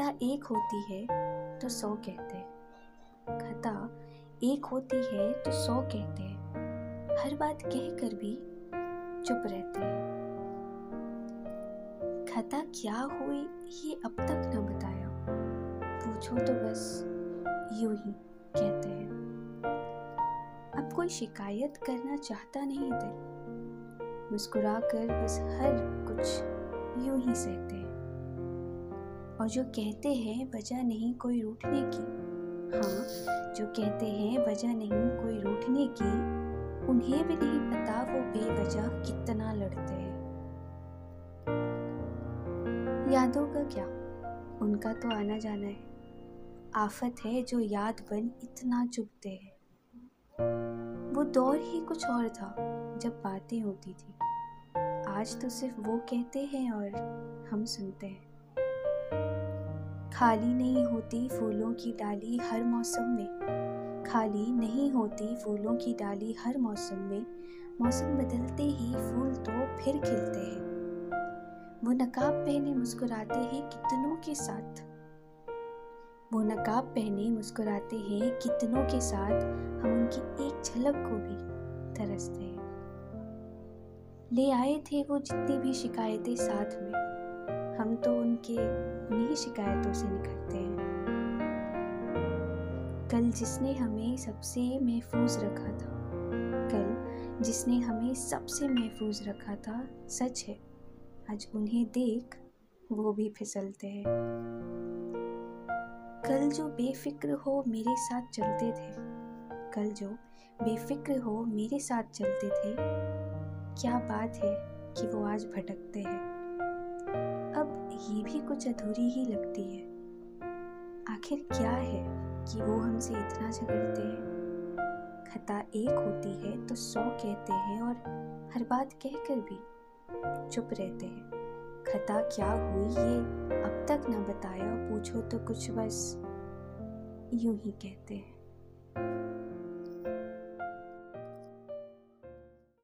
खता एक होती है तो सौ कहते हैं। खता एक होती है तो सौ कहते हैं। हर बात कहकर भी चुप रहते हैं। खता क्या हुई, ये अब तक न बताया। पूछो तो बस, यूँ ही कहते हैं। अब कोई शिकायत करना चाहता नहीं दिल मुस्कुराकर बस हर कुछ यूँ ही सहते हैं। और जो कहते हैं, वजह नहीं कोई रूठने की। हाँ जो कहते हैं, वजह नहीं कोई रूठने की, उन्हें भी नहीं पता वो बेवजह कितना लड़ते हैं। यादों का क्या? उनका तो आना जाना है। आफत है जो याद बन इतना चुभते हैं। वो दौर ही कुछ और था, जब बातें होती थी। आज तो सिर्फ़ वो कहते हैं और हम सुनते हैं। खाली नहीं होती फूलों की डाली हर मौसम में। खाली नहीं होती फूलों की डाली हर मौसम में। मौसम बदलते ही फूल तो फिर खिलते हैं। वो नकाब पहने मुस्कुराते हैं कितनों के साथ। वो नकाब पहने मुस्कुराते हैं कितनों के साथ। हम उनकी एक झलक को भी तरसते हैं। ले आए थे वो जितनी भी शिकायतें साथ में। हम तो उनके, उन्हीं शिकायतों से निकलते हैं। कल जिसने हमें सबसे महफूज रखा था, कल जिसने हमें सबसे महफूज रखा था, सच है, आज उन्हें देख वो भी फिसलते हैं। कल जो बेफिक्र हो मेरे साथ चलते थे, कल जो बेफिक्र हो मेरे साथ चलते थे, क्या बात है कि वो आज भटकते हैं। ये भी कुछ अधूरी ही लगती है। आखिर क्या है कि वो हमसे इतना झगड़ते हैं? खता एक होती है तो सौ कहते हैं और हर बात कहकर भी चुप रहते हैं। खता क्या हुई ये अब तक ना बताया, पूछो तो कुछ बस यूँ ही कहते हैं।